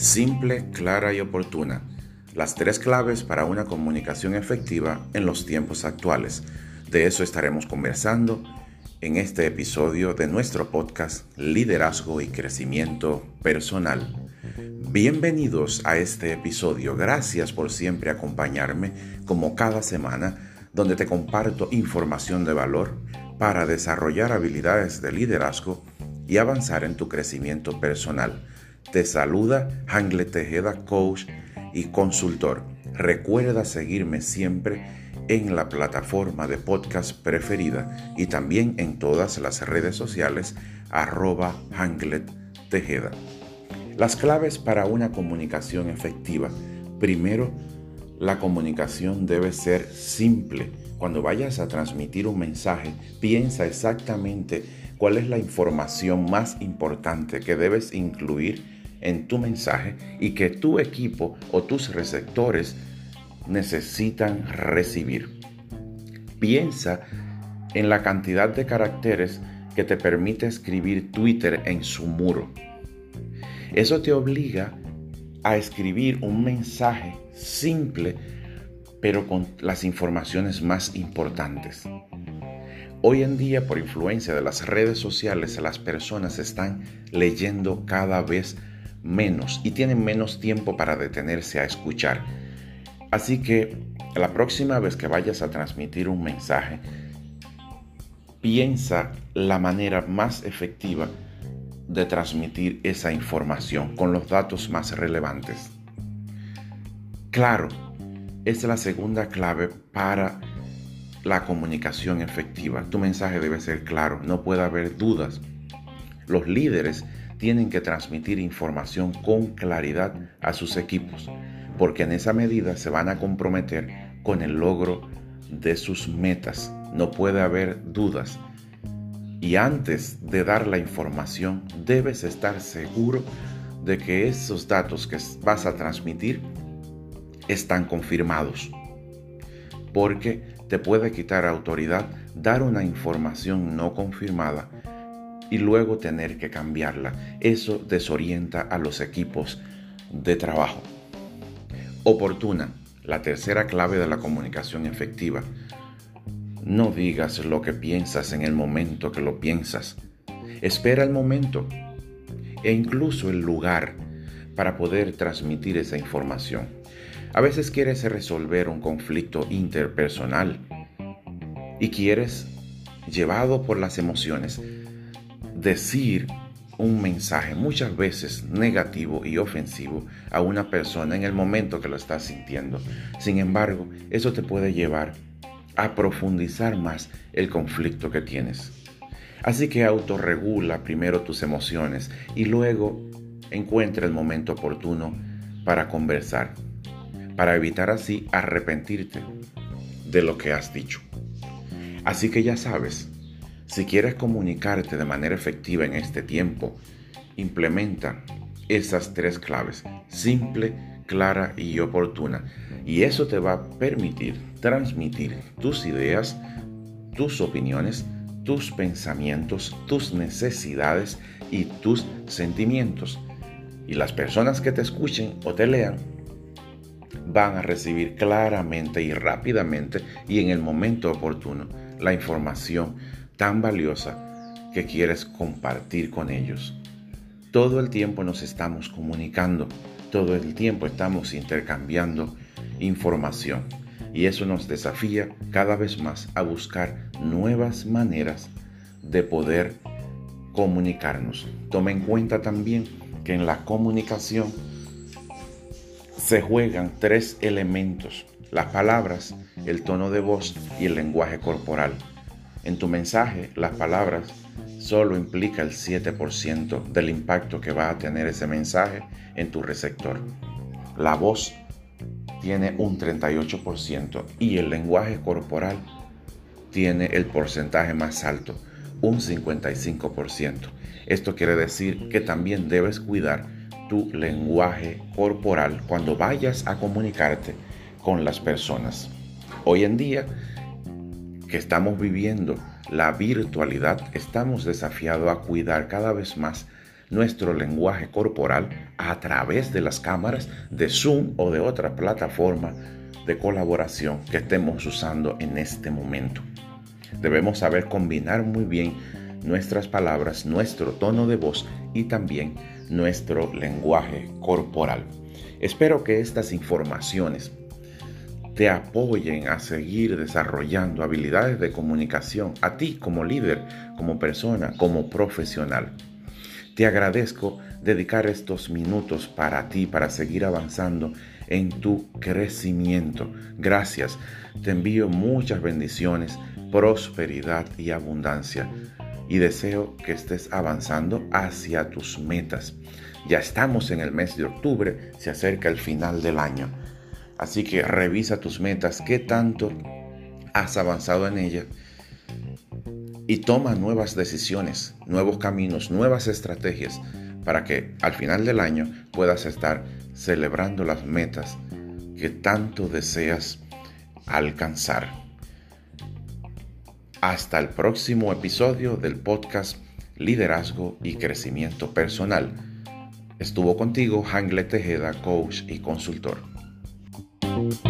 Simple, clara y oportuna. Las tres claves para una comunicación efectiva en los tiempos actuales. De eso estaremos conversando en este episodio de nuestro podcast Liderazgo y Crecimiento Personal. Bienvenidos a este episodio. Gracias por siempre acompañarme como cada semana donde te comparto información de valor para desarrollar habilidades de liderazgo y avanzar en tu crecimiento personal. Te saluda Hangle Tejeda, coach y consultor. Recuerda seguirme siempre en la plataforma de podcast preferida y también en todas las redes sociales arroba Hanglet Tejeda. Las claves para una comunicación efectiva. Primero, la comunicación debe ser simple. Cuando vayas a transmitir un mensaje, piensa exactamente cuál es la información más importante que debes incluir en tu mensaje y que tu equipo o tus receptores necesitan recibir. Piensa en la cantidad de caracteres que te permite escribir Twitter en su muro. Eso te obliga a escribir un mensaje simple, pero con las informaciones más importantes. Hoy en día, por influencia de las redes sociales, las personas están leyendo cada vez menos y tienen menos tiempo para detenerse a escuchar. Así que la próxima vez que vayas a transmitir un mensaje, piensa la manera más efectiva de transmitir esa información con los datos más relevantes. Claro, es la segunda clave para la comunicación efectiva. Tu mensaje debe ser claro, no puede haber dudas. Los líderes tienen que transmitir información con claridad a sus equipos, porque en esa medida se van a comprometer con el logro de sus metas. No puede haber dudas. Y antes de dar la información, debes estar seguro de que esos datos que vas a transmitir están confirmados. Porque te puede quitar autoridad dar una información no confirmada y luego tener que cambiarla. Eso desorienta a los equipos de trabajo. Oportuna, la tercera clave de la comunicación efectiva. No digas lo que piensas en el momento que lo piensas. Espera el momento e incluso el lugar para poder transmitir esa información. A veces quieres resolver un conflicto interpersonal y quieres, llevado por las emociones, decir un mensaje muchas veces negativo y ofensivo a una persona en el momento que lo estás sintiendo. Sin embargo, eso te puede llevar a profundizar más el conflicto que tienes. Así que autorregula primero tus emociones y luego encuentra el momento oportuno para conversar para evitar así arrepentirte de lo que has dicho. Así que ya sabes, si quieres comunicarte de manera efectiva en este tiempo, implementa esas tres claves, simple, clara y oportuna. Y eso te va a permitir transmitir tus ideas, tus opiniones, tus pensamientos, tus necesidades y tus sentimientos. Y las personas que te escuchen o te lean van a recibir claramente y rápidamente y en el momento oportuno la información tan valiosa que quieres compartir con ellos. Todo el tiempo nos estamos comunicando, todo el tiempo estamos intercambiando información y eso nos desafía cada vez más a buscar nuevas maneras de poder comunicarnos. Toma en cuenta también que en la comunicación se juegan tres elementos, las palabras, el tono de voz y el lenguaje corporal. En tu mensaje, las palabras solo implica el 7% del impacto que va a tener ese mensaje en tu receptor. La voz tiene un 38% y el lenguaje corporal tiene el porcentaje más alto, un 55%. Esto quiere decir que también debes cuidar tu lenguaje corporal cuando vayas a comunicarte con las personas. Hoy en día que estamos viviendo la virtualidad, estamos desafiados a cuidar cada vez más nuestro lenguaje corporal a través de las cámaras de Zoom o de otra plataforma de colaboración que estemos usando en este momento. Debemos saber combinar muy bien nuestras palabras, nuestro tono de voz y también nuestro lenguaje corporal. Espero que estas informaciones te apoyen a seguir desarrollando habilidades de comunicación a ti como líder, como persona, como profesional. Te agradezco dedicar estos minutos para ti, para seguir avanzando en tu crecimiento. Gracias. Te envío muchas bendiciones, prosperidad y abundancia. Y deseo que estés avanzando hacia tus metas. Ya estamos en el mes de octubre, se acerca el final del año. Así que revisa tus metas, qué tanto has avanzado en ellas y toma nuevas decisiones, nuevos caminos, nuevas estrategias para que al final del año puedas estar celebrando las metas que tanto deseas alcanzar. Hasta el próximo episodio del podcast Liderazgo y Crecimiento Personal. Estuvo contigo Hangle Tejeda, coach y consultor. thank you